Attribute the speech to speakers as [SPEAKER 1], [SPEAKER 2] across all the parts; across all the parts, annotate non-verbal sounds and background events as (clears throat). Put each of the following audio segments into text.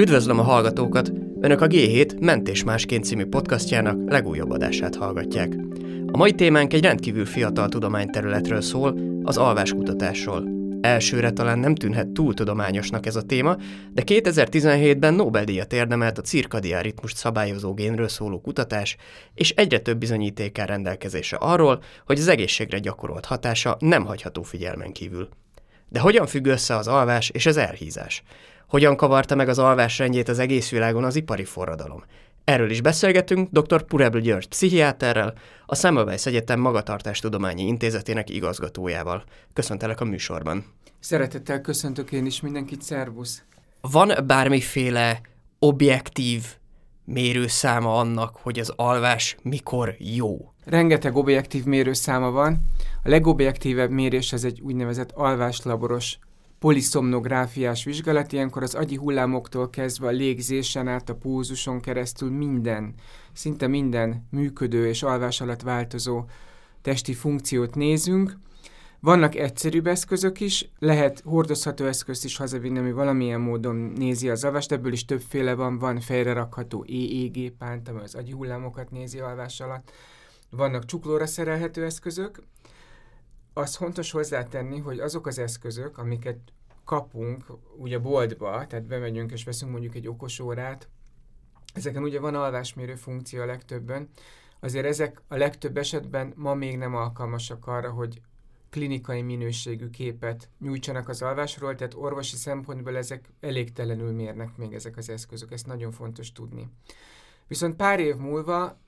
[SPEAKER 1] Üdvözlöm a hallgatókat! Önök a G7 Mentés Másként című podcastjának legújabb adását hallgatják. A mai témánk egy rendkívül fiatal tudományterületről szól, az alváskutatásról. Elsőre talán nem tűnhet túl tudományosnak ez a téma, de 2017-ben Nobel-díjat érdemelt a cirkadián ritmust szabályozó génről szóló kutatás, és egyre több bizonyíték áll rendelkezésre arról, hogy az egészségre gyakorolt hatása nem hagyható figyelmen kívül. De hogyan függ össze az alvás és az elhízás? Hogyan kavarta meg az alvás rendjét az egész világon az ipari forradalom? Erről is beszélgetünk dr. Purebl György pszichiáterrel, a Semmelweis Egyetem Magatartástudományi Intézetének igazgatójával. Köszöntelek a műsorban.
[SPEAKER 2] Szeretettel köszöntök én is mindenkit, szervusz!
[SPEAKER 1] Van bármiféle objektív mérőszáma annak, hogy az alvás mikor jó?
[SPEAKER 2] Rengeteg objektív mérőszáma van. A legobjektívebb mérés az egy úgynevezett alváslaboros poliszomnográfiás vizsgálat, ilyenkor az agyi hullámoktól kezdve a légzésen át a púzuson keresztül minden, szinte minden működő és alvás alatt változó testi funkciót nézünk. Vannak egyszerűbb eszközök is, lehet hordozható eszközt is hazavinni, ami valamilyen módon nézi az alvást, ebből is többféle van, van fejre rakható EEG pánt, ami az agyi hullámokat nézi alvás alatt, vannak csuklóra szerelhető eszközök, az fontos hozzátenni, hogy azok az eszközök, amiket kapunk ugye boltba, tehát bemegyünk és veszünk mondjuk egy okos órát, ezeken ugye van alvásmérő funkció a legtöbben, azért ezek a legtöbb esetben ma még nem alkalmasak arra, hogy klinikai minőségű képet nyújtsanak az alvásról, tehát orvosi szempontból ezek elégtelenül mérnek még ezek az eszközök, ezt nagyon fontos tudni. Viszont pár év múlva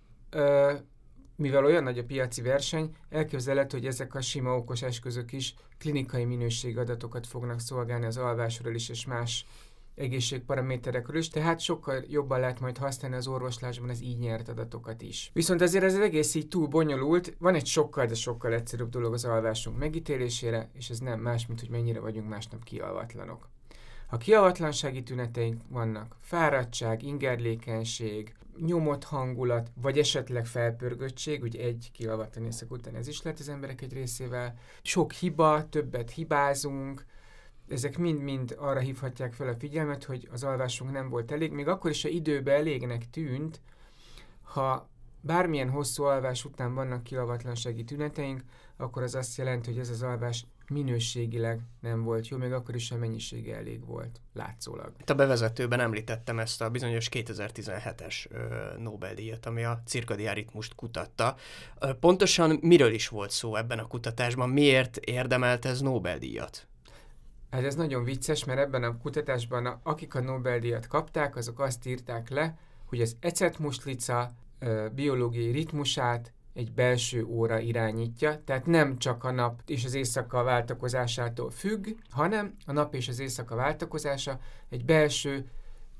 [SPEAKER 2] mivel olyan nagy a piaci verseny, elképzelhető, hogy ezek a sima okos eszközök is klinikai minőségadatokat fognak szolgálni az alvásról is, és más egészségparaméterekről is, tehát sokkal jobban lehet majd használni az orvoslásban az így nyert adatokat is. Viszont azért ez egész így túl bonyolult, van egy sokkal, de sokkal egyszerűbb dolog az alvásunk megítélésére, és ez nem más, mint hogy mennyire vagyunk másnap kialvatlanok. Ha kialvatlansági tüneteink vannak, fáradtság, ingerlékenység, nyomott hangulat, vagy esetleg felpörgöttség, ugye egy kialvatlan éjszak után ez is lehet az emberek egy részével, sok hiba, többet hibázunk, ezek mind-mind arra hívhatják fel a figyelmet, hogy az alvásunk nem volt elég, még akkor is, ha időben elégnek tűnt, ha bármilyen hosszú alvás után vannak kialvatlansági tüneteink, akkor az azt jelenti, hogy ez az alvás minőségileg nem volt jó, még akkor is a mennyisége elég volt, látszólag.
[SPEAKER 1] Itt a bevezetőben említettem ezt a bizonyos 2017-es Nobel-díjat, ami a cirkadián ritmust kutatta. Pontosan miről is volt szó ebben a kutatásban? Miért érdemelt ez Nobel-díjat?
[SPEAKER 2] Hát ez nagyon vicces, mert ebben a kutatásban akik a Nobel-díjat kapták, azok azt írták le, hogy az ecetmuslica biológiai ritmusát egy belső óra irányítja, tehát nem csak a nap és az éjszaka váltakozásától függ, hanem a nap és az éjszaka váltakozása egy belső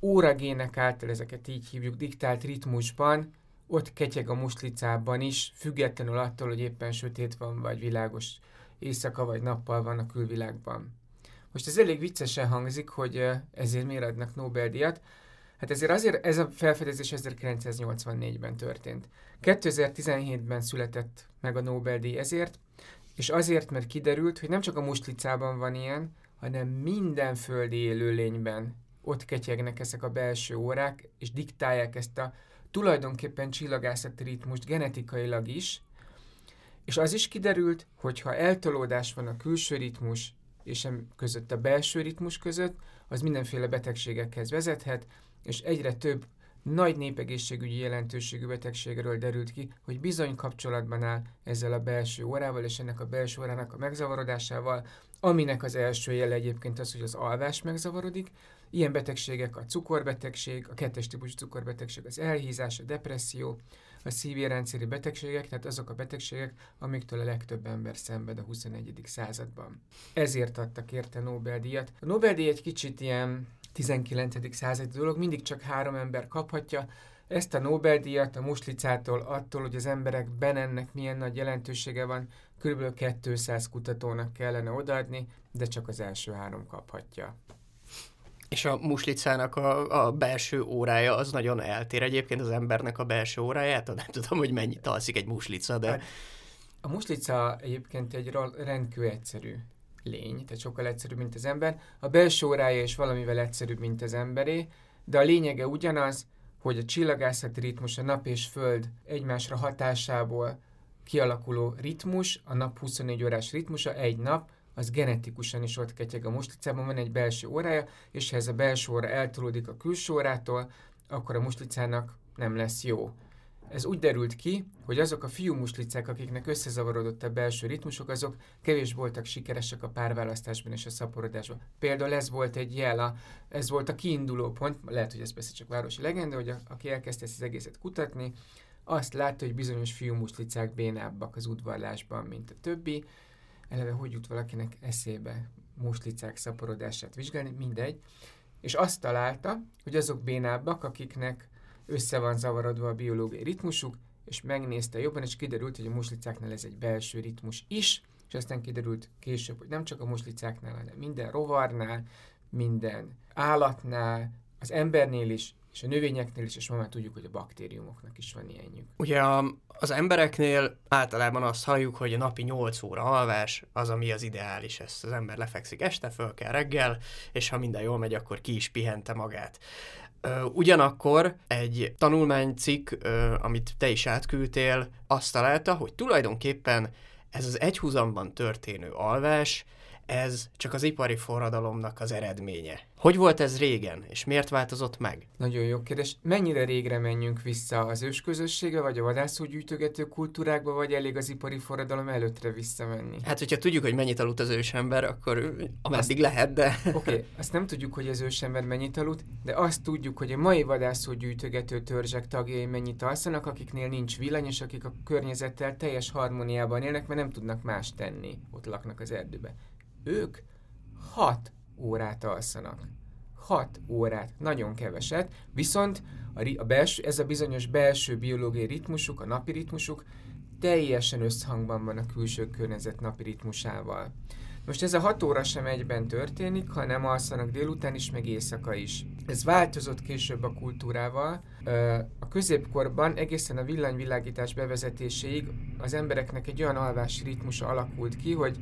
[SPEAKER 2] óragének által, ezeket így hívjuk, diktált ritmusban, ott ketyeg a muslicában is, függetlenül attól, hogy éppen sötét van, vagy világos éjszaka, vagy nappal van a külvilágban. Most ez elég viccesen hangzik, hogy ezért miért adnak Nobel-díjat. Hát ezért azért ez a felfedezés 1984-ben történt. 2017-ben született meg a Nobel-díj ezért, és azért, mert kiderült, hogy nem csak a muslicában van ilyen, hanem minden földi élőlényben ott ketyegnek ezek a belső órák, és diktálják ezt a tulajdonképpen csillagászati ritmust genetikailag is, és az is kiderült, hogy ha eltolódás van a külső ritmus és között a belső ritmus között, az mindenféle betegségekhez vezethet, és egyre több nagy népegészségügyi jelentőségű betegségről derült ki, hogy bizony kapcsolatban áll ezzel a belső órával és ennek a belső órának a megzavarodásával, aminek az első jele egyébként az, hogy az alvás megzavarodik. Ilyen betegségek a cukorbetegség, a kettes típusú cukorbetegség, az elhízás, a depresszió, a szívérendszeri betegségek, tehát azok a betegségek, amiktől a legtöbb ember szenved a 21. században. Ezért adtak érte Nobel-díjat. A Nobel-díj egy kicsit ilyen 19. századi dolog, mindig csak három ember kaphatja. Ezt a Nobel-díjat a muslicától, attól, hogy az emberekben ennek milyen nagy jelentősége van, kb. 200 kutatónak kellene odaadni, de csak az első három kaphatja.
[SPEAKER 1] És a muslicának a, a belső órája az nagyon eltér egyébként az embernek a belső óráját, nem tudom, hogy mennyit alszik egy muslica, de... Hát,
[SPEAKER 2] a muslica egyébként egy rendkívül egyszerű lény, tehát sokkal egyszerűbb, mint az ember. A belső órája is valamivel egyszerűbb, mint az emberé, de a lényege ugyanaz, hogy a csillagászati ritmus, a nap és föld egymásra hatásából kialakuló ritmus, a nap 24 órás ritmusa egy nap, az genetikusan is ott ketyeg a muslicában, van egy belső órája, és ha ez a belső óra eltolódik a külső órától, akkor a muslicának nem lesz jó. Ez úgy derült ki, hogy azok a fiú muslicák, akiknek összezavarodott a belső ritmusok, azok kevés voltak sikeresek a párválasztásban és a szaporodásban. Például ez volt egy jel, ez volt a kiinduló pont, lehet, hogy ez persze csak városi legenda, hogy a, aki elkezdte ezt az egészet kutatni, azt látta, hogy bizonyos fiú muslicák bénábbak az udvarlásban, mint a többi. Eleve hogy jut valakinek eszébe muslicák szaporodását vizsgálni, mindegy. És azt találta, hogy azok bénábbak, akiknek össze van zavarodva a biológiai ritmusuk, és megnézte jobban, és kiderült, hogy a muslicáknál ez egy belső ritmus is, és aztán kiderült később, hogy nem csak a muslicáknál, hanem minden rovarnál, minden állatnál, az embernél is, és a növényeknél is, és ma már tudjuk, hogy a baktériumoknak is van ilyenjük.
[SPEAKER 1] Ugye a, az embereknél általában azt halljuk, hogy a napi 8 óra alvás az, ami az ideális. Ezt az ember lefekszik este, föl kell reggel, és ha minden jól megy, akkor ki is pihente magát. Ugyanakkor egy tanulmánycikk, amit te is átküldtél, azt találta, hogy tulajdonképpen ez az egyhuzamban történő alvás, ez csak az ipari forradalomnak az eredménye. Hogy volt ez régen, és miért változott meg?
[SPEAKER 2] Nagyon jó kérdés. Mennyire régre menjünk vissza az ősközösségbe, vagy a vadászógyűjtögető kultúrákba, vagy elég az ipari forradalom előttre visszamenni?
[SPEAKER 1] Hát, hogyha tudjuk, hogy mennyit aludt az ősember, akkor ameddig azt... lehet, de...
[SPEAKER 2] Oké, okay, azt nem tudjuk, hogy az ősember mennyit aludt, de azt tudjuk, hogy a mai vadászógyűjtögető törzsek tagjai mennyit alszanak, akiknél nincs villany, és akik a környezettel teljes harmóniában élnek, mert nem tudnak más tenni, ott laknak az erdőbe. Ők hat órát alszanak. 6 órát, nagyon keveset, viszont a, a belső, ez a bizonyos belső biológiai ritmusuk, a napi ritmusuk teljesen összhangban van a külső környezet napi ritmusával. Most ez a 6 óra sem egyben történik, hanem alszanak délután is, meg éjszaka is. Ez változott később a kultúrával. A középkorban egészen a villanyvilágítás bevezetéséig az embereknek egy olyan alvási ritmusa alakult ki, hogy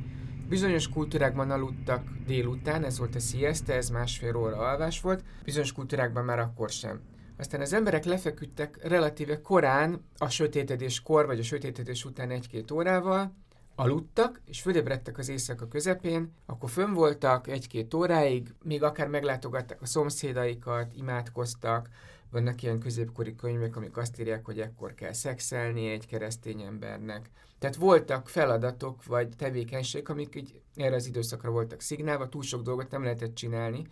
[SPEAKER 2] Bizonyos kultúrákban aludtak délután, ez volt a siesta, ez másfél óra alvás volt, bizonyos kultúrákban már akkor sem. Aztán az emberek lefeküdtek relatíve korán, a sötétedéskor vagy a sötétedés után egy-két órával, aludtak, és fölébredtek az éjszaka közepén, akkor fönn voltak egy-két óráig, még akár meglátogatták a szomszédaikat, imádkoztak, vannak ilyen középkori könyvek, amik azt írják, hogy ekkor kell szexelni egy keresztény embernek. Tehát voltak feladatok vagy tevékenységek, amik így erre az időszakra voltak szignálva, túl sok dolgot nem lehetett csinálni,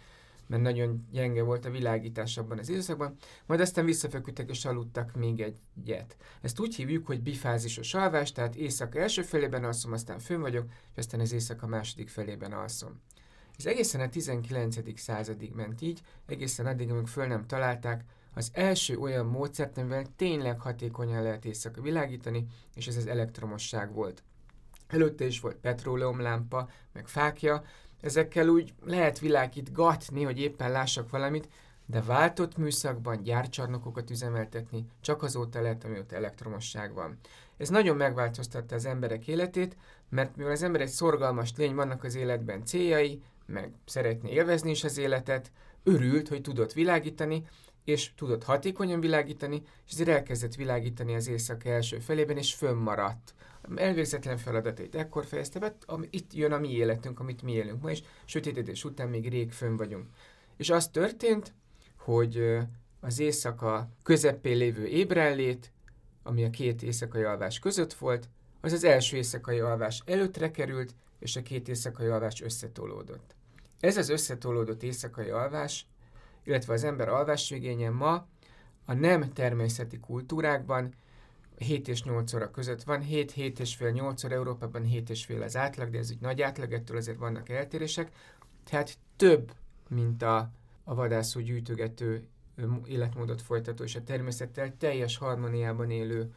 [SPEAKER 2] mert nagyon gyenge volt a világítás abban az időszakban, majd aztán visszafeküdtek és aludtak még egyet. Ezt úgy hívjuk, hogy bifázisos alvás, tehát éjszaka első felében alszom, aztán fönn vagyok, és aztán az éjszaka második felében alszom. Ez egészen a 19. századig ment így, egészen addig, amíg föl nem találták az első olyan módszert, amivel tényleg hatékonyan lehet éjszaka világítani, és ez az elektromosság volt. Előtte is volt petróleumlámpa, meg fákja, ezekkel úgy lehet világítgatni, hogy éppen lássak valamit, de váltott műszakban gyárcsarnokokat üzemeltetni csak azóta lehet, amióta elektromosság van. Ez nagyon megváltoztatta az emberek életét, mert mivel az ember egy szorgalmas lény, vannak az életben céljai, meg szeretné élvezni is az életet, örült, hogy tudott világítani, és tudott hatékonyan világítani, és ezért elkezdett világítani az éjszaka első felében, és fönnmaradt. Elvégzetlen feladatait ekkor fejezte be, ami, itt jön a mi életünk, amit mi élünk ma, és sötétedés után még rég fönn vagyunk. És az történt, hogy az éjszaka közepén lévő ébrenlét, ami a két éjszakai alvás között volt, az az első éjszakai alvás előttre került, és a két éjszakai alvás összetolódott. Ez az összetolódott éjszakai alvás illetve az ember alvásvégénye ma a nem természeti kultúrákban 7 és 8 óra között van, 7, 7 és fél, 8 óra Európában 7 és fél az átlag, de ez egy nagy átlag, ettől azért vannak eltérések. Tehát több, mint a, a vadászó gyűjtögető életmódot folytató és a természettel teljes harmóniában élő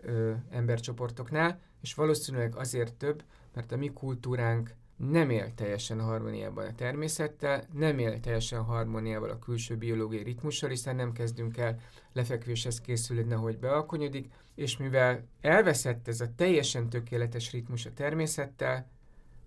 [SPEAKER 2] ö, embercsoportoknál, és valószínűleg azért több, mert a mi kultúránk nem él teljesen harmóniában a természettel, nem él teljesen harmóniával a külső biológiai ritmussal, hiszen nem kezdünk el lefekvéshez készülni, nehogy bealkonyodik, és mivel elveszett ez a teljesen tökéletes ritmus a természettel,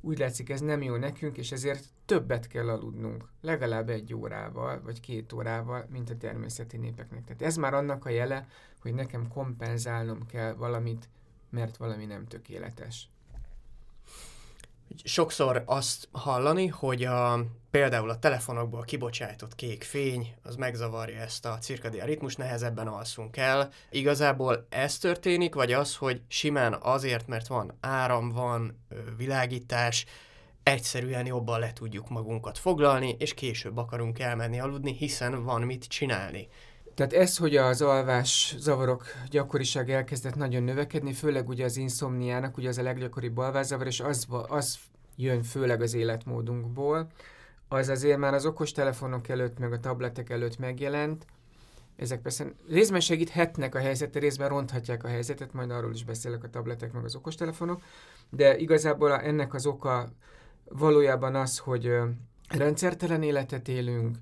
[SPEAKER 2] úgy látszik ez nem jó nekünk, és ezért többet kell aludnunk, legalább egy órával, vagy két órával, mint a természeti népeknek. Tehát ez már annak a jele, hogy nekem kompenzálnom kell valamit, mert valami nem tökéletes.
[SPEAKER 1] Sokszor azt hallani, hogy a, például a telefonokból kibocsájtott kék fény, az megzavarja ezt a cirkadián ritmus, nehezebben alszunk el. Igazából ez történik, vagy az, hogy simán azért, mert van áram, van világítás, egyszerűen jobban le tudjuk magunkat foglalni, és később akarunk elmenni aludni, hiszen van mit csinálni.
[SPEAKER 2] Tehát ez, hogy az alvás zavarok gyakoriság elkezdett nagyon növekedni, főleg ugye az inszomniának, ugye az a leggyakoribb alvászavar, és az, az jön főleg az életmódunkból, az azért már az okostelefonok előtt, meg a tabletek előtt megjelent. Ezek persze részben segíthetnek a helyzetet, részben ronthatják a helyzetet, majd arról is beszélek a tabletek, meg az okostelefonok, de igazából ennek az oka valójában az, hogy rendszertelen életet élünk,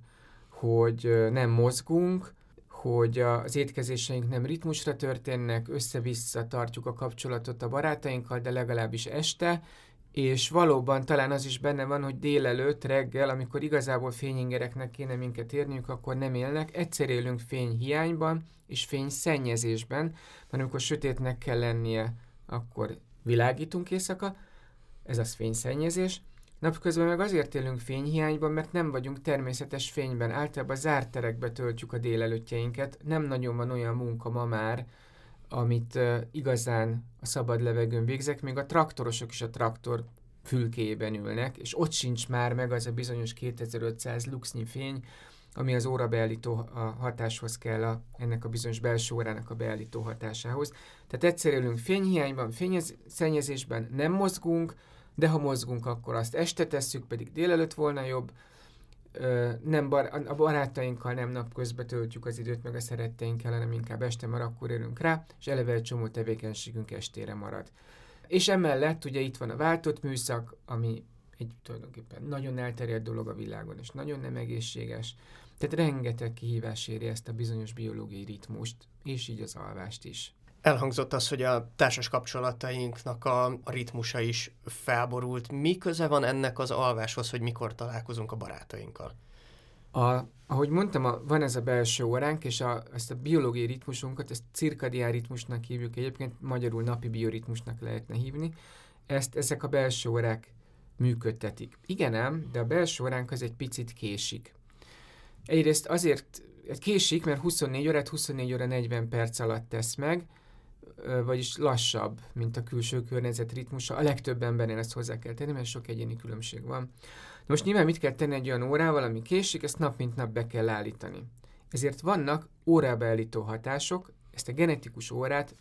[SPEAKER 2] hogy nem mozgunk, hogy az étkezéseink nem ritmusra történnek, össze-vissza tartjuk a kapcsolatot a barátainkkal, de legalábbis este, és valóban talán az is benne van, hogy délelőtt, reggel, amikor igazából fényingereknek kéne minket érniük, akkor nem élnek. Egyszer élünk fényhiányban és fényszennyezésben, mert amikor sötétnek kell lennie, akkor világítunk éjszaka, ez az fényszennyezés, Napközben meg azért élünk fényhiányban, mert nem vagyunk természetes fényben. Általában zárt terekbe töltjük a délelőttjeinket. Nem nagyon van olyan munka ma már, amit uh, igazán a szabad levegőn végzek. Még a traktorosok is a traktor fülkéjében ülnek, és ott sincs már meg az a bizonyos 2500 luxnyi fény, ami az órabeállító hatáshoz kell, a, ennek a bizonyos belső órának a beállító hatásához. Tehát egyszer élünk fényhiányban, fényszennyezésben, nem mozgunk, de ha mozgunk, akkor azt este tesszük, pedig délelőtt volna jobb, nem bar- a barátainkkal nem napközben töltjük az időt, meg a szeretteinkkel, hanem inkább este, mert akkor érünk rá, és eleve egy csomó tevékenységünk estére marad. És emellett ugye itt van a váltott műszak, ami egy tulajdonképpen nagyon elterjedt dolog a világon, és nagyon nem egészséges. Tehát rengeteg kihívás éri ezt a bizonyos biológiai ritmust, és így az alvást is.
[SPEAKER 1] Elhangzott az, hogy a társas kapcsolatainknak a, a ritmusa is felborult. Mi köze van ennek az alváshoz, hogy mikor találkozunk a barátainkkal?
[SPEAKER 2] A, ahogy mondtam, a, van ez a belső óránk, és a, ezt a biológiai ritmusunkat, ezt cirkadián ritmusnak hívjuk egyébként, magyarul napi bioritmusnak lehetne hívni. Ezt ezek a belső órák működtetik. Igen ám, de a belső óránk az egy picit késik. Egyrészt azért késik, mert 24 órát 24 óra 40 perc alatt tesz meg, vagyis lassabb, mint a külső környezet ritmusa. A legtöbb embernél ezt hozzá kell tenni, mert sok egyéni különbség van. De most nyilván mit kell tenni egy olyan órával, ami késik, ezt nap mint nap be kell állítani. Ezért vannak órábeállító hatások, ezt a genetikus órát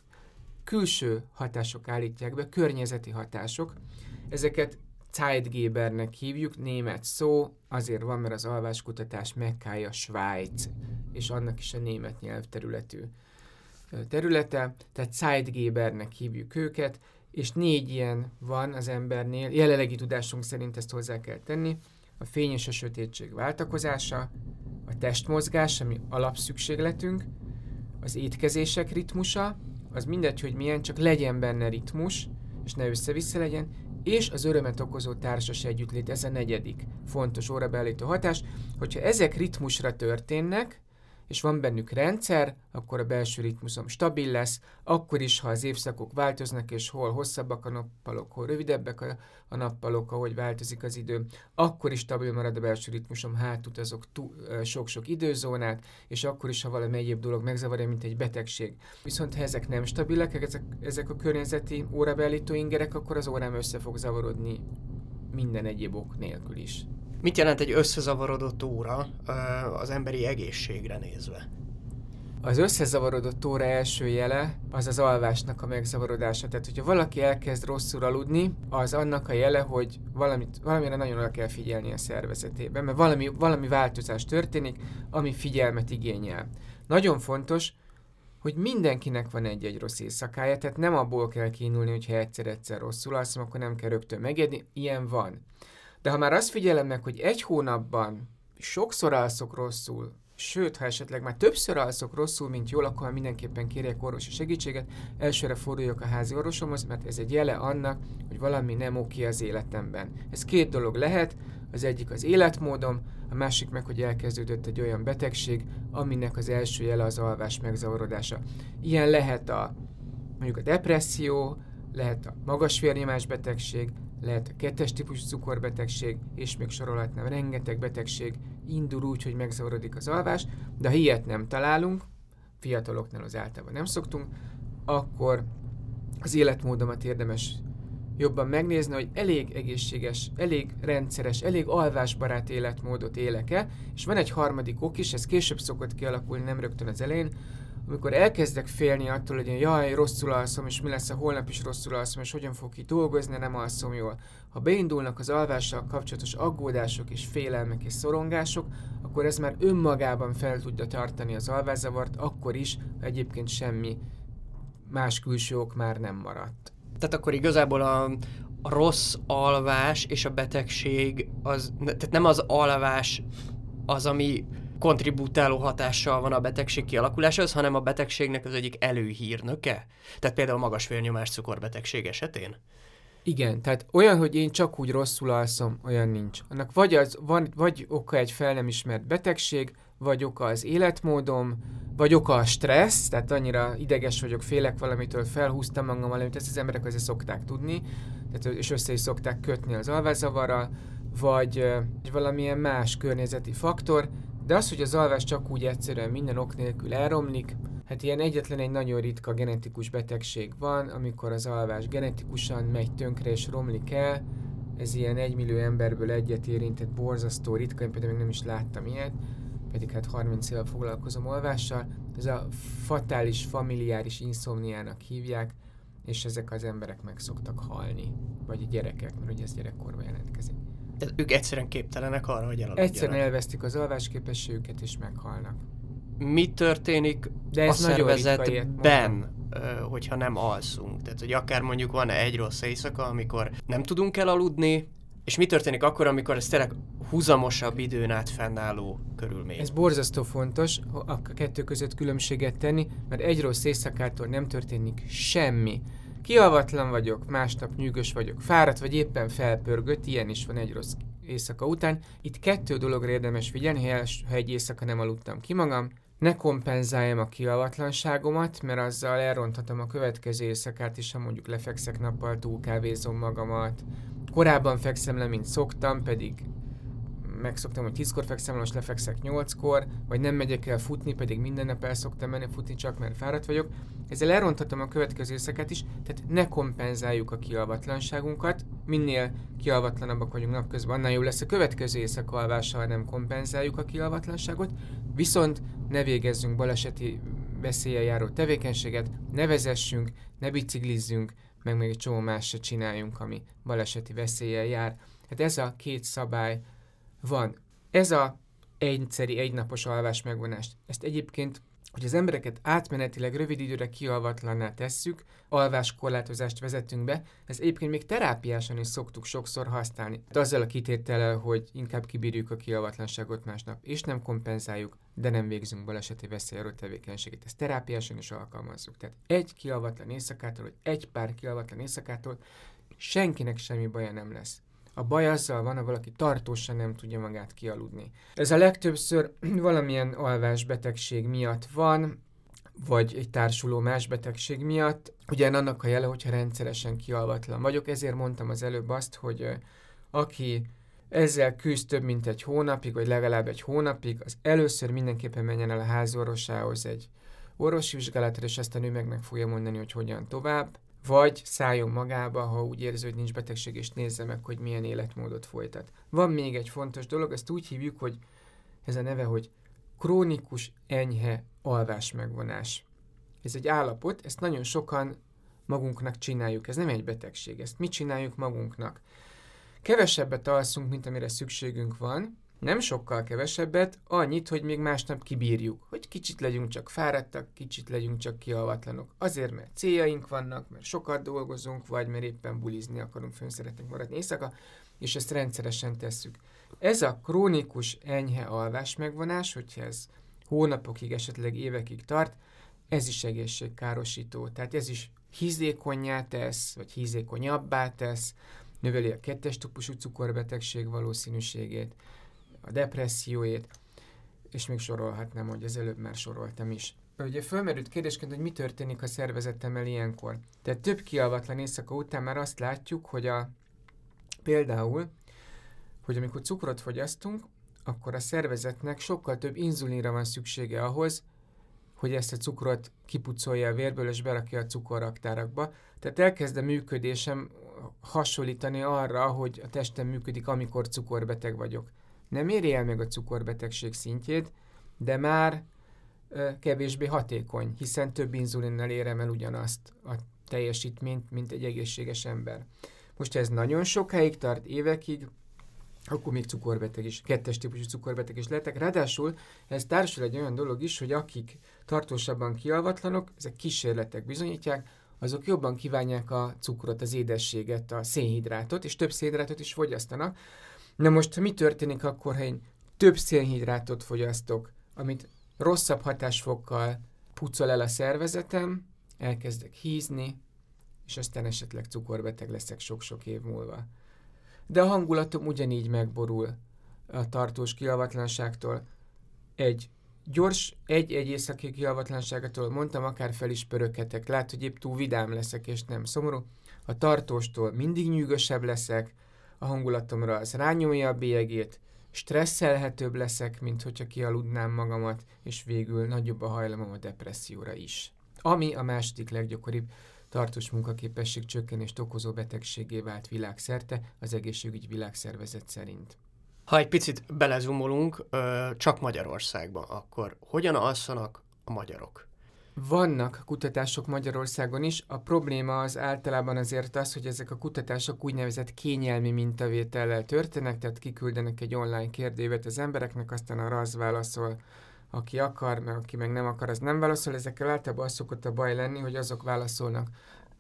[SPEAKER 2] külső hatások állítják be, környezeti hatások. Ezeket Zeitgebernek hívjuk, német szó, azért van, mert az alváskutatás mekkája Svájc, és annak is a német nyelvterületű területe, tehát Zeitgebernek hívjuk őket, és négy ilyen van az embernél, jelenlegi tudásunk szerint ezt hozzá kell tenni, a fény és a sötétség váltakozása, a testmozgás, ami alapszükségletünk, az étkezések ritmusa, az mindegy, hogy milyen, csak legyen benne ritmus, és ne össze-vissza legyen, és az örömet okozó társas együttlét, ez a negyedik fontos órabeállító hatás. Hogyha ezek ritmusra történnek, és van bennük rendszer, akkor a belső ritmusom stabil lesz, akkor is, ha az évszakok változnak, és hol hosszabbak a nappalok, hol rövidebbek a, a nappalok, ahogy változik az idő, akkor is stabil marad a belső ritmusom, hátutazok sok-sok időzónát, és akkor is, ha valami egyéb dolog megzavarja, mint egy betegség. Viszont ha ezek nem stabilek, ezek, ezek a környezeti órabeállító ingerek, akkor az órám össze fog zavarodni minden egyéb ok nélkül is.
[SPEAKER 1] Mit jelent egy összezavarodott óra az emberi egészségre nézve?
[SPEAKER 2] Az összezavarodott óra első jele az az alvásnak a megzavarodása. Tehát, hogyha valaki elkezd rosszul aludni, az annak a jele, hogy valamit, valamire nagyon oda kell figyelni a szervezetében, mert valami, valami változás történik, ami figyelmet igényel. Nagyon fontos, hogy mindenkinek van egy-egy rossz éjszakája, tehát nem abból kell kínulni, hogyha egyszer-egyszer rosszul alszom, akkor nem kell rögtön megedni, ilyen van. De ha már azt figyelem meg, hogy egy hónapban sokszor alszok rosszul, Sőt, ha esetleg már többször alszok rosszul, mint jól, akkor mindenképpen kérjek orvosi segítséget, elsőre forduljak a házi orvosomhoz, mert ez egy jele annak, hogy valami nem oké az életemben. Ez két dolog lehet, az egyik az életmódom, a másik meg, hogy elkezdődött egy olyan betegség, aminek az első jele az alvás megzavarodása. Ilyen lehet a mondjuk a depresszió, lehet a magas vérnyomás betegség, lehet a kettes típusú cukorbetegség, és még sorolhatnám, rengeteg betegség indul úgy, hogy megzavarodik az alvás, de ha ilyet nem találunk, fiataloknál az általában nem szoktunk, akkor az életmódomat érdemes jobban megnézni, hogy elég egészséges, elég rendszeres, elég alvásbarát életmódot élek-e, és van egy harmadik ok is, ez később szokott kialakulni, nem rögtön az elején, amikor elkezdek félni attól, hogy jaj, rosszul alszom, és mi lesz a holnap is rosszul alszom, és hogyan fog ki dolgozni, nem alszom jól. Ha beindulnak az alvással kapcsolatos aggódások és félelmek és szorongások, akkor ez már önmagában fel tudja tartani az alvászavart, akkor is, ha egyébként semmi más külső ok már nem maradt.
[SPEAKER 1] Tehát akkor igazából a, a rossz alvás és a betegség, az, tehát nem az alvás az, ami kontribútáló hatással van a betegség kialakulásához, hanem a betegségnek az egyik előhírnöke? Tehát például magas vérnyomás cukorbetegség esetén?
[SPEAKER 2] Igen, tehát olyan, hogy én csak úgy rosszul alszom, olyan nincs. Annak vagy, az, van, vagy oka egy fel nem ismert betegség, vagy oka az életmódom, vagy oka a stressz, tehát annyira ideges vagyok, félek valamitől, felhúztam magam valamit, ezt az emberek azért szokták tudni, tehát, és össze is szokták kötni az alvázavarral, vagy, vagy valamilyen más környezeti faktor, de az, hogy az alvás csak úgy egyszerűen minden ok nélkül elromlik, hát ilyen egyetlen egy nagyon ritka genetikus betegség van, amikor az alvás genetikusan megy tönkre és romlik el, ez ilyen egymillió emberből egyet érintett borzasztó ritka, én például még nem is láttam ilyet, pedig hát 30 éve foglalkozom alvással, ez a fatális familiáris inszomniának hívják, és ezek az emberek meg szoktak halni, vagy a gyerekek, mert ugye ez gyerekkorban jelentkezik.
[SPEAKER 1] Tehát ők egyszerűen képtelenek arra, hogy elaludjanak.
[SPEAKER 2] Egyszerűen elvesztik az alvásképességüket és meghalnak.
[SPEAKER 1] Mi történik De ez a szervezetben, hogyha nem alszunk? Tehát, hogy akár mondjuk van egy rossz éjszaka, amikor nem tudunk elaludni, és mi történik akkor, amikor ez tényleg húzamosabb időn át fennálló körülmény?
[SPEAKER 2] Ez borzasztó fontos a kettő között különbséget tenni, mert egy rossz éjszakától nem történik semmi. Kialvatlan vagyok, másnap nyűgös vagyok, fáradt vagy éppen felpörgött, ilyen is van egy rossz éjszaka után. Itt kettő dologra érdemes figyelni, ha egy éjszaka nem aludtam ki magam, ne kompenzáljam a kialvatlanságomat, mert azzal elronthatom a következő éjszakát is, ha mondjuk lefekszek nappal, túlkávézom magamat. Korábban fekszem le, mint szoktam, pedig megszoktam, hogy 10-kor fekszem, most lefekszek 8-kor, vagy nem megyek el futni, pedig minden nap el szoktam menni futni, csak mert fáradt vagyok. Ezzel elronthatom a következő éjszakát is, tehát ne kompenzáljuk a kialvatlanságunkat. Minél kialvatlanabbak vagyunk napközben, annál jobb lesz a következő éjszaka alvással, nem kompenzáljuk a kialvatlanságot. Viszont ne végezzünk baleseti veszélye járó tevékenységet, ne vezessünk, ne biciklizzünk, meg még egy csomó más se csináljunk, ami baleseti veszéllyel jár. Hát ez a két szabály van. Ez a egyszeri, egynapos alvás megvonást. Ezt egyébként hogy az embereket átmenetileg rövid időre kialvatlanná tesszük, alváskorlátozást vezetünk be, ez egyébként még terápiásan is szoktuk sokszor használni. De azzal a kitétellel, hogy inkább kibírjuk a kialvatlanságot másnap, és nem kompenzáljuk, de nem végzünk baleseti veszélyaró tevékenységet. Ezt terápiásan is alkalmazzuk. Tehát egy kialvatlan éjszakától, vagy egy pár kialvatlan éjszakától senkinek semmi baja nem lesz. A baj azzal van, ha valaki tartósan nem tudja magát kialudni. Ez a legtöbbször (clears throat) valamilyen alvásbetegség miatt van, vagy egy társuló más betegség miatt. Ugyan annak a jele, hogyha rendszeresen kialvatlan vagyok, ezért mondtam az előbb azt, hogy aki ezzel küzd több mint egy hónapig, vagy legalább egy hónapig, az először mindenképpen menjen el a házorvosához egy orvosi vizsgálatra, és aztán ő meg meg fogja mondani, hogy hogyan tovább vagy szálljon magába, ha úgy érzi, hogy nincs betegség, és nézze meg, hogy milyen életmódot folytat. Van még egy fontos dolog, ezt úgy hívjuk, hogy ez a neve, hogy krónikus enyhe alvás megvonás. Ez egy állapot, ezt nagyon sokan magunknak csináljuk, ez nem egy betegség, ezt mi csináljuk magunknak. Kevesebbet alszunk, mint amire szükségünk van, nem sokkal kevesebbet, annyit, hogy még másnap kibírjuk, hogy kicsit legyünk csak fáradtak, kicsit legyünk csak kialvatlanok. Azért, mert céljaink vannak, mert sokat dolgozunk, vagy mert éppen bulizni akarunk, fönn szeretnénk maradni éjszaka, és ezt rendszeresen tesszük. Ez a krónikus enyhe alvás megvonás, hogyha ez hónapokig, esetleg évekig tart, ez is egészségkárosító. Tehát ez is hízékonyá tesz, vagy hízékonyabbá tesz, növeli a kettes típusú cukorbetegség valószínűségét, a depresszióét, és még sorolhatnám, hogy az előbb már soroltam is. Ugye fölmerült kérdésként, hogy mi történik a szervezetemmel ilyenkor. Tehát több kialvatlan éjszaka után már azt látjuk, hogy a, például, hogy amikor cukrot fogyasztunk, akkor a szervezetnek sokkal több inzulinra van szüksége ahhoz, hogy ezt a cukrot kipucolja a vérből és berakja a cukorraktárakba. Tehát elkezd a működésem hasonlítani arra, hogy a testem működik, amikor cukorbeteg vagyok. Nem éri el meg a cukorbetegség szintjét, de már kevésbé hatékony, hiszen több inzulinnal érem el ugyanazt a teljesítményt, mint egy egészséges ember. Most ez nagyon sokáig tart, évekig, akkor még cukorbeteg is, kettes típusú cukorbeteg is lehetek. Ráadásul ez társul egy olyan dolog is, hogy akik tartósabban kialvatlanok, ezek kísérletek bizonyítják, azok jobban kívánják a cukrot, az édességet, a szénhidrátot, és több szénhidrátot is fogyasztanak. Na most mi történik akkor, ha én több szénhidrátot fogyasztok, amit rosszabb hatásfokkal pucol el a szervezetem, elkezdek hízni, és aztán esetleg cukorbeteg leszek sok-sok év múlva de a hangulatom ugyanígy megborul a tartós kialvatlanságtól. Egy gyors, egy-egy északi kialvatlanságától mondtam, akár fel is pöröghetek. Lát, hogy épp túl vidám leszek, és nem szomorú. A tartóstól mindig nyűgösebb leszek, a hangulatomra az rányomja a bélyegét, stresszelhetőbb leszek, mint hogyha kialudnám magamat, és végül nagyobb a hajlamom a depresszióra is. Ami a második leggyakoribb tartós munkaképesség csökkenést okozó betegségé vált világszerte az egészségügyi világszervezet szerint.
[SPEAKER 1] Ha egy picit belezumolunk, csak Magyarországban, akkor hogyan alszanak a magyarok?
[SPEAKER 2] Vannak kutatások Magyarországon is. A probléma az általában azért az, hogy ezek a kutatások úgynevezett kényelmi mintavétellel történnek, tehát kiküldenek egy online kérdévet az embereknek, aztán arra az válaszol, aki akar, meg aki meg nem akar, az nem válaszol. Ezekkel általában az szokott a baj lenni, hogy azok válaszolnak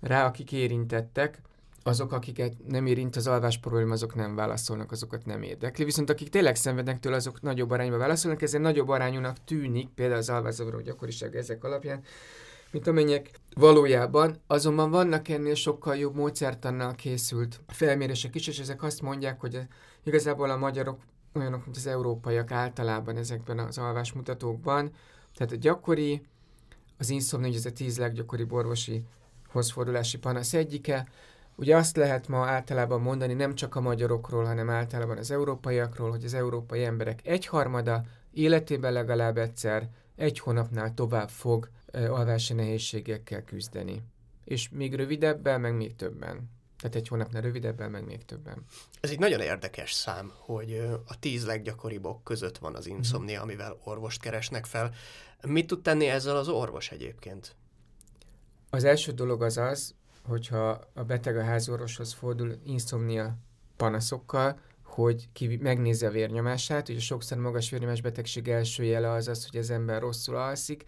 [SPEAKER 2] rá, akik érintettek, azok, akiket nem érint az alvás probléma, azok nem válaszolnak, azokat nem érdekli. Viszont akik tényleg szenvednek tőle, azok nagyobb arányban válaszolnak, ezért nagyobb arányúnak tűnik, például az alvászavaró gyakoriság ezek alapján, mint amennyek valójában. Azonban vannak ennél sokkal jobb módszertannal készült felmérések is, és ezek azt mondják, hogy igazából a magyarok olyanok, mint az európaiak általában ezekben az alvásmutatókban. Tehát a gyakori, az inszomnia, ez a tíz leggyakoribb orvosi hozfordulási panasz egyike. Ugye azt lehet ma általában mondani nem csak a magyarokról, hanem általában az európaiakról, hogy az európai emberek egyharmada életében legalább egyszer, egy hónapnál tovább fog alvási nehézségekkel küzdeni. És még rövidebben, meg még többen. Tehát egy hónapnál rövidebben, meg még többen.
[SPEAKER 1] Ez egy nagyon érdekes szám, hogy a tíz leggyakoribbak között van az inszomnia, mhm. amivel orvost keresnek fel. Mit tud tenni ezzel az orvos egyébként?
[SPEAKER 2] Az első dolog az az, hogyha a beteg a házorvoshoz fordul inszomnia panaszokkal, hogy ki megnézze a vérnyomását, ugye sokszor magas vérnyomás betegség első jele az az, hogy az ember rosszul alszik,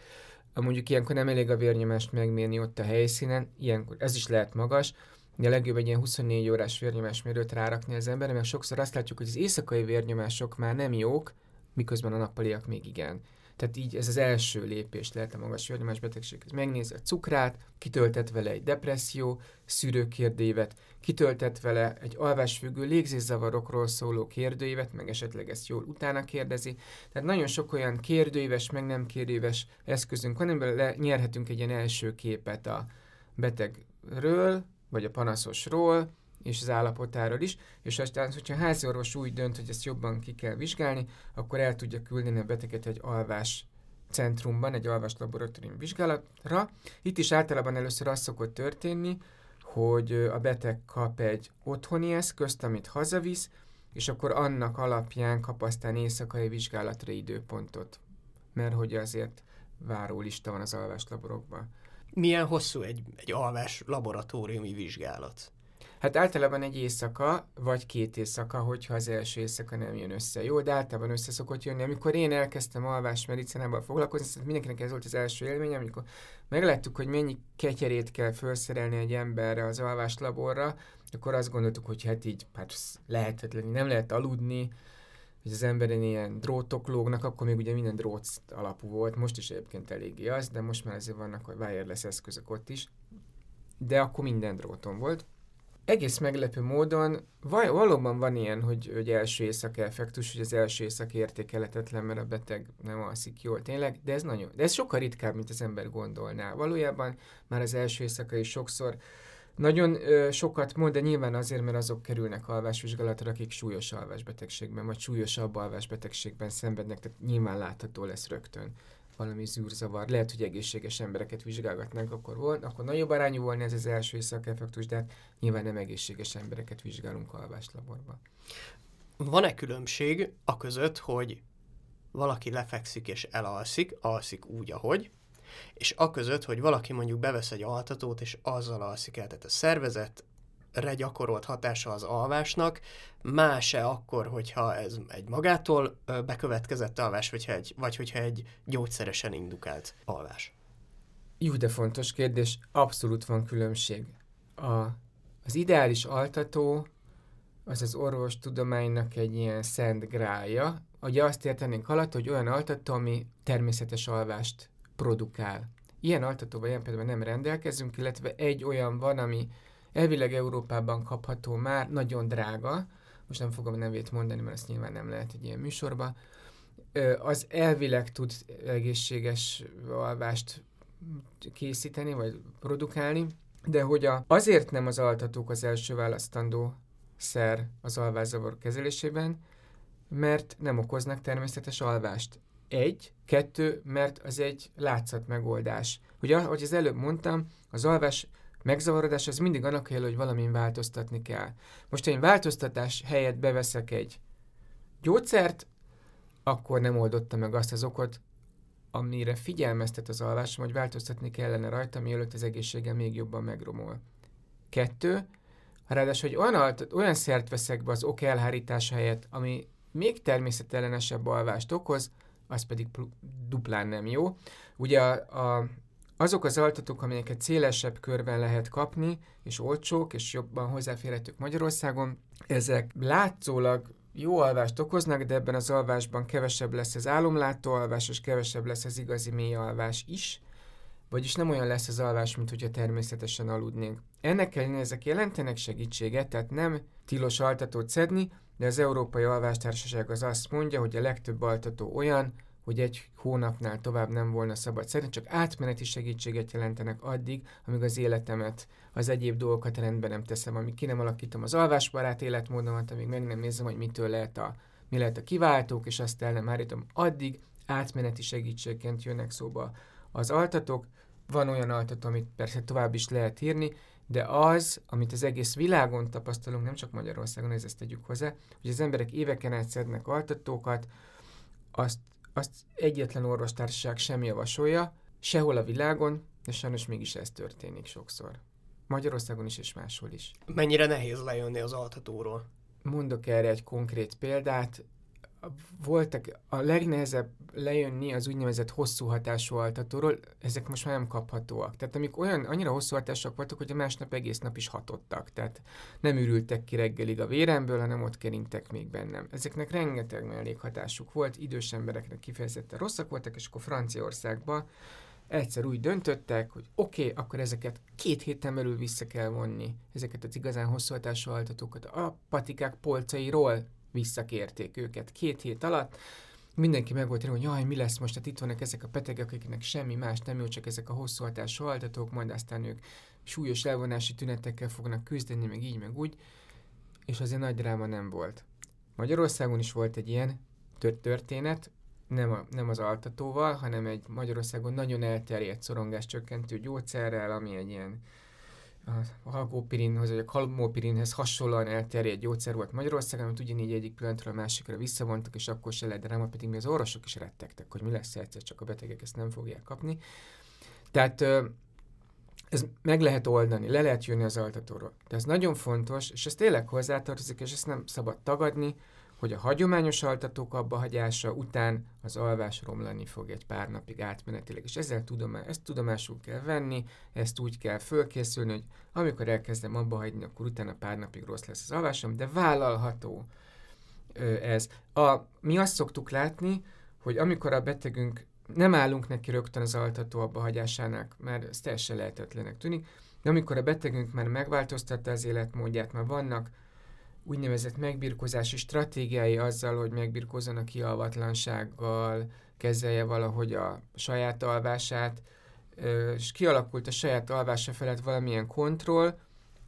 [SPEAKER 2] mondjuk ilyenkor nem elég a vérnyomást megmérni ott a helyszínen, ilyenkor ez is lehet magas, de a legjobb egy ilyen 24 órás vérnyomásmérőt rárakni az emberre, mert sokszor azt látjuk, hogy az éjszakai vérnyomások már nem jók, miközben a nappaliak még igen. Tehát így ez az első lépés lehet a magas vérnyomás betegséghez. Megnézi a cukrát, kitöltet vele egy depresszió, szűrőkérdévet, kitöltet vele egy alvásfüggő légzészavarokról szóló kérdőívet, meg esetleg ezt jól utána kérdezi. Tehát nagyon sok olyan kérdőíves, meg nem kérdőíves eszközünk van, amiben nyerhetünk egy ilyen első képet a betegről, vagy a panaszosról, és az állapotáról is, és aztán, hogyha a házi orvos úgy dönt, hogy ezt jobban ki kell vizsgálni, akkor el tudja küldeni a beteget egy alvás centrumban, egy alvás laboratórium vizsgálatra. Itt is általában először az szokott történni, hogy a beteg kap egy otthoni eszközt, amit hazavisz, és akkor annak alapján kap aztán éjszakai vizsgálatra időpontot. Mert hogy azért várólista van az alváslaborokban.
[SPEAKER 1] Milyen hosszú egy, egy alvás laboratóriumi vizsgálat?
[SPEAKER 2] Hát általában egy éjszaka, vagy két éjszaka, hogyha az első éjszaka nem jön össze. Jó, de általában össze szokott jönni. Amikor én elkezdtem alvás medicinával foglalkozni, szóval mindenkinek ez volt az első élményem, amikor megláttuk, hogy mennyi ketyerét kell felszerelni egy emberre az alvás laborra, akkor azt gondoltuk, hogy hát így hát lehetetlen, nem lehet aludni, hogy az emberen ilyen drótok lógnak, akkor még ugye minden drót alapú volt, most is egyébként eléggé az, de most már azért vannak wireless eszközök ott is, de akkor minden dróton volt. Egész meglepő módon vaj, valóban van ilyen, hogy, hogy első éjszak effektus, hogy az első éjszak értékelhetetlen, mert a beteg nem alszik jól tényleg, de ez nagyon, de ez sokkal ritkább, mint az ember gondolná. Valójában már az első éjszaka is sokszor nagyon ö, sokat mond, de nyilván azért, mert azok kerülnek alvásvizsgálatra, akik súlyos alvásbetegségben, vagy súlyosabb alvásbetegségben szenvednek, tehát nyilván látható lesz rögtön valami zűrzavar. Lehet, hogy egészséges embereket vizsgálgatnánk, akkor volt, akkor nagyobb arányú volna ez az első éjszakeffektus, de hát nyilván nem egészséges embereket vizsgálunk alváslaborban.
[SPEAKER 1] Van-e különbség a között, hogy valaki lefekszik és elalszik, alszik úgy, ahogy, és a között, hogy valaki mondjuk bevesz egy altatót, és azzal alszik el. Tehát a szervezet gyakorolt hatása az alvásnak, más-e akkor, hogyha ez egy magától bekövetkezett alvás, vagy, egy, vagy hogyha egy gyógyszeresen indukált alvás?
[SPEAKER 2] Jó, de fontos kérdés. Abszolút van különbség. A, az ideális altató az az orvostudománynak egy ilyen szent grája. Ugye azt értenénk alatt, hogy olyan altató, ami természetes alvást produkál. Ilyen altatóval ilyen például nem rendelkezünk, illetve egy olyan van, ami elvileg Európában kapható már, nagyon drága, most nem fogom a nevét mondani, mert ezt nyilván nem lehet egy ilyen műsorba, az elvileg tud egészséges alvást készíteni, vagy produkálni, de hogy a, azért nem az altatók az első választandó szer az alvászavar kezelésében, mert nem okoznak természetes alvást. Egy, kettő, mert az egy látszat megoldás. Ugye, ahogy az előbb mondtam, az alvás megzavarodás az mindig annak kell, hogy valamin változtatni kell. Most, én változtatás helyett beveszek egy gyógyszert, akkor nem oldotta meg azt az okot, amire figyelmeztet az alvásom, hogy változtatni kellene rajta, mielőtt az egészségem még jobban megromol. Kettő, ráadásul, hogy olyan, olyan szert veszek be az ok elhárítása helyett, ami még természetellenesebb alvást okoz, az pedig duplán nem jó. Ugye a, a, azok az altatók, amelyeket szélesebb körben lehet kapni, és olcsók, és jobban hozzáférhetők Magyarországon, ezek látszólag jó alvást okoznak, de ebben az alvásban kevesebb lesz az álomlátó alvás, és kevesebb lesz az igazi mély alvás is, vagyis nem olyan lesz az alvás, mint hogyha természetesen aludnénk. Ennek ellenére ezek jelentenek segítséget, tehát nem tilos altatót szedni, de az Európai Alvástársaság az azt mondja, hogy a legtöbb altató olyan, hogy egy hónapnál tovább nem volna szabad szedni, csak átmeneti segítséget jelentenek addig, amíg az életemet, az egyéb dolgokat rendben nem teszem, amíg ki nem alakítom az alvásbarát életmódomat, amíg meg nem nézem, hogy mitől lehet a, mi lehet a kiváltók, és azt el nem állítom. Addig átmeneti segítségként jönnek szóba az altatók. Van olyan altató, amit persze tovább is lehet írni, de az, amit az egész világon tapasztalunk, nem csak Magyarországon, ez ezt tegyük hozzá, hogy az emberek éveken át szednek altatókat, azt, azt egyetlen orvostársaság sem javasolja, sehol a világon, de sajnos mégis ez történik sokszor. Magyarországon is és máshol is.
[SPEAKER 1] Mennyire nehéz lejönni az altatóról?
[SPEAKER 2] Mondok erre egy konkrét példát voltak a legnehezebb lejönni az úgynevezett hosszú hatású altatóról, ezek most már nem kaphatóak. Tehát amik olyan, annyira hosszú hatások voltak, hogy a másnap egész nap is hatottak. Tehát nem ürültek ki reggelig a véremből, hanem ott keringtek még bennem. Ezeknek rengeteg mellékhatásuk volt, idős embereknek kifejezetten rosszak voltak, és akkor Franciaországban egyszer úgy döntöttek, hogy oké, okay, akkor ezeket két héten belül vissza kell vonni, ezeket az igazán hosszú hatású altatókat a patikák polcairól visszakérték őket két hét alatt. Mindenki meg volt hogy jaj, mi lesz most, hát itt vannak ezek a betegek, akiknek semmi más nem jó, csak ezek a hosszú hatású altatók, majd aztán ők súlyos elvonási tünetekkel fognak küzdeni, meg így, meg úgy, és azért nagy dráma nem volt. Magyarországon is volt egy ilyen történet, nem, a, nem az altatóval, hanem egy Magyarországon nagyon elterjedt szorongás csökkentő gyógyszerrel, ami egy ilyen a halgópirinhoz, vagy a kalmópirinhez hasonlóan elterjedt gyógyszer volt Magyarországon, amit ugyanígy egyik pillanatról a másikra visszavontak, és akkor se lehet dráma, pedig mi az orvosok is rettegtek, hogy mi lesz egyszer, csak a betegek ezt nem fogják kapni. Tehát ez meg lehet oldani, le lehet jönni az altatóról. De ez nagyon fontos, és ez tényleg hozzátartozik, és ezt nem szabad tagadni, hogy a hagyományos altatók abba hagyása után az alvás romlani fog egy pár napig átmenetileg, és ezzel tudomá, ezt tudomásul kell venni, ezt úgy kell fölkészülni, hogy amikor elkezdem abba hagyni, akkor utána pár napig rossz lesz az alvásom, de vállalható. ez. A, mi azt szoktuk látni, hogy amikor a betegünk nem állunk neki rögtön az altató abba hagyásának, mert ez teljesen lehetetlenek tűnik, de amikor a betegünk már megváltoztatta az életmódját, már vannak úgynevezett megbirkózási stratégiái azzal, hogy megbirkózzon a kialvatlansággal, kezelje valahogy a saját alvását, és kialakult a saját alvása felett valamilyen kontroll,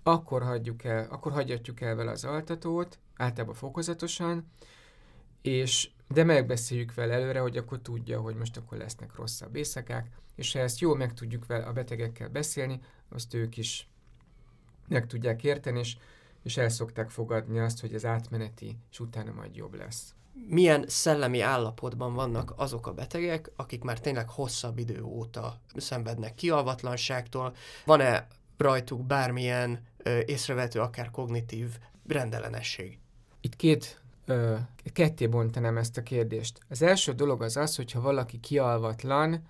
[SPEAKER 2] akkor hagyjuk el, akkor hagyhatjuk el vele az altatót, általában fokozatosan, és de megbeszéljük vele előre, hogy akkor tudja, hogy most akkor lesznek rosszabb éjszakák, és ha ezt jól meg tudjuk vele a betegekkel beszélni, azt ők is meg tudják érteni, és, és el szokták fogadni azt, hogy az átmeneti, és utána majd jobb lesz.
[SPEAKER 1] Milyen szellemi állapotban vannak azok a betegek, akik már tényleg hosszabb idő óta szenvednek kialvatlanságtól? Van-e rajtuk bármilyen ö, észrevető, akár kognitív rendellenesség?
[SPEAKER 2] Itt két ö, ketté bontanám ezt a kérdést. Az első dolog az az, hogyha valaki kialvatlan,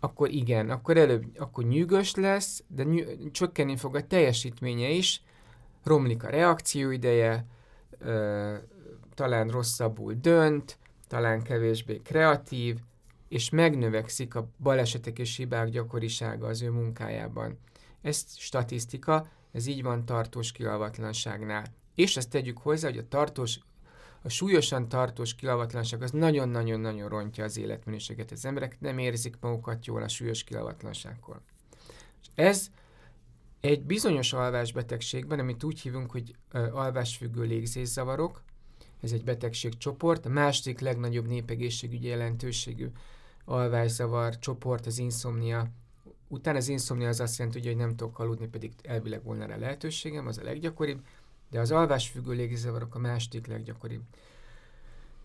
[SPEAKER 2] akkor igen, akkor előbb akkor nyűgös lesz, de nyű, csökkenni fog a teljesítménye is, romlik a reakcióideje, ö, talán rosszabbul dönt, talán kevésbé kreatív, és megnövekszik a balesetek és hibák gyakorisága az ő munkájában. Ez statisztika, ez így van tartós kialvatlanságnál. És ezt tegyük hozzá, hogy a tartós a súlyosan tartós kialvatlanság az nagyon-nagyon-nagyon rontja az életminőséget. Az emberek nem érzik magukat jól a súlyos kialvatlanságkor. És ez egy bizonyos alvásbetegségben, amit úgy hívunk, hogy alvásfüggő légzészavarok, ez egy betegségcsoport, a második legnagyobb népegészségügyi jelentőségű alvászavar csoport az inszomnia. Utána az inszomnia az azt jelenti, hogy nem tudok aludni, pedig elvileg volna rá lehetőségem, az a leggyakoribb de az alvásfüggő légzavarok a második leggyakoribb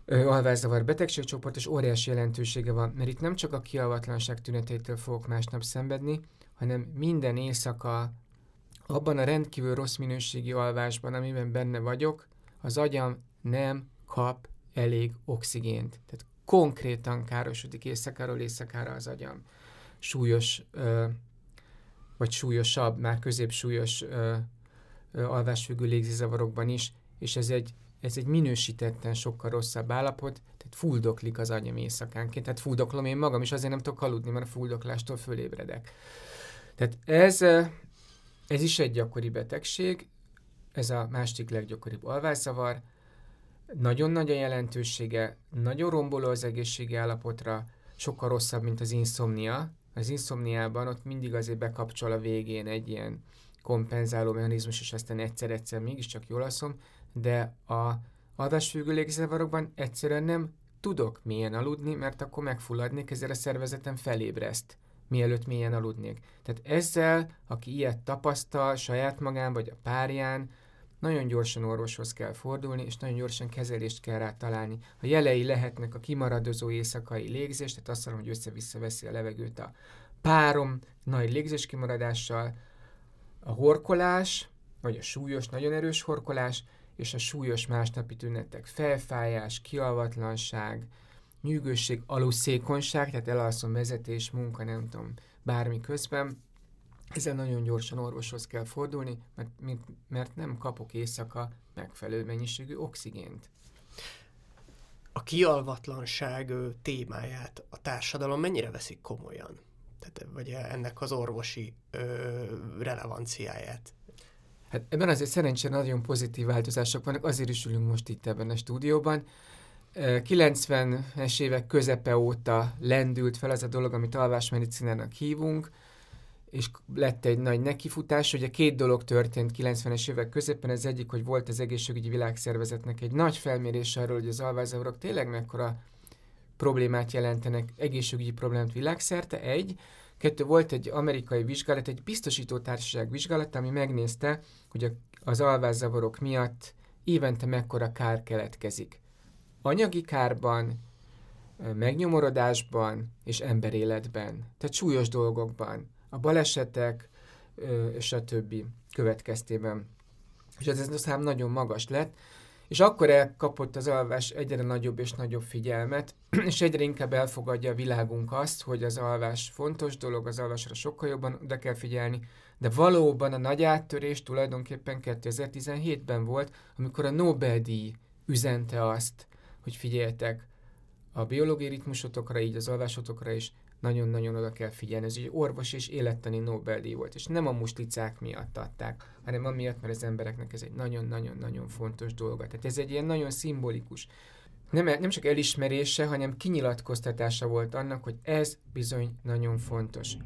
[SPEAKER 2] alvászavar betegségcsoport, és óriási jelentősége van, mert itt nem csak a kialvatlanság tüneteitől fogok másnap szenvedni, hanem minden éjszaka abban a rendkívül rossz minőségi alvásban, amiben benne vagyok, az agyam nem kap elég oxigént. Tehát konkrétan károsodik éjszakáról éjszakára az agyam. Súlyos, vagy súlyosabb, már középsúlyos ö, alvásfüggő légzőzavarokban is, és ez egy, ez egy minősítetten sokkal rosszabb állapot, tehát fuldoklik az agyam éjszakánként, tehát fuldoklom én magam, és azért nem tudok aludni, mert a fuldoklástól fölébredek. Tehát ez, ez is egy gyakori betegség, ez a másik leggyakoribb alvászavar, nagyon nagy a jelentősége, nagyon romboló az egészségi állapotra, sokkal rosszabb, mint az inszomnia. Az inszomniában ott mindig azért bekapcsol a végén egy ilyen kompenzáló mechanizmus, és aztán egyszer-egyszer mégiscsak jól alszom, de a alvásfüggő légzavarokban egyszerűen nem tudok mélyen aludni, mert akkor megfulladnék, ezzel a szervezetem felébreszt, mielőtt mélyen aludnék. Tehát ezzel, aki ilyet tapasztal saját magán vagy a párján, nagyon gyorsan orvoshoz kell fordulni, és nagyon gyorsan kezelést kell rá találni. A jelei lehetnek a kimaradozó éjszakai légzés, tehát azt mondom, hogy össze-vissza veszi a levegőt a párom nagy légzés kimaradással, a horkolás, vagy a súlyos, nagyon erős horkolás, és a súlyos másnapi tünetek, felfájás, kialvatlanság, nyűgösség, aluszékonyság, tehát elalszom vezetés, munka, nem tudom, bármi közben, ezzel nagyon gyorsan orvoshoz kell fordulni, mert, mert nem kapok éjszaka megfelelő mennyiségű oxigént.
[SPEAKER 1] A kialvatlanság témáját a társadalom mennyire veszik komolyan? Tehát, vagy ennek az orvosi ö, relevanciáját.
[SPEAKER 2] Hát ebben azért szerencsére nagyon pozitív változások vannak, azért is ülünk most itt ebben a stúdióban. 90-es évek közepe óta lendült fel az a dolog, amit alvásmedicinának hívunk, és lett egy nagy nekifutás. Ugye két dolog történt 90-es évek közepén. Az egyik, hogy volt az egészségügyi világszervezetnek egy nagy felmérés arról, hogy az alvászavarok tényleg mekkora problémát jelentenek, egészségügyi problémát világszerte, egy. Kettő, volt egy amerikai vizsgálat, egy biztosító társaság vizsgálat, ami megnézte, hogy az alvászavarok miatt évente mekkora kár keletkezik. Anyagi kárban, megnyomorodásban és emberéletben, tehát súlyos dolgokban, a balesetek és a többi következtében. És ez a szám nagyon magas lett, és akkor elkapott az alvás egyre nagyobb és nagyobb figyelmet, (clears throat) és egyre inkább elfogadja a világunk azt, hogy az alvás fontos dolog, az alvásra sokkal jobban oda kell figyelni, de valóban a nagy áttörés tulajdonképpen 2017-ben volt, amikor a Nobel-díj üzente azt, hogy figyeljetek a biológiai ritmusotokra, így az alvásotokra is nagyon-nagyon oda kell figyelni. Ez egy orvos és élettani Nobel-díj volt, és nem a muslicák miatt adták, hanem amiatt, mert az embereknek ez egy nagyon-nagyon-nagyon fontos dolga. Tehát ez egy ilyen nagyon szimbolikus, nem, nem csak elismerése, hanem kinyilatkoztatása volt annak, hogy ez bizony nagyon fontos.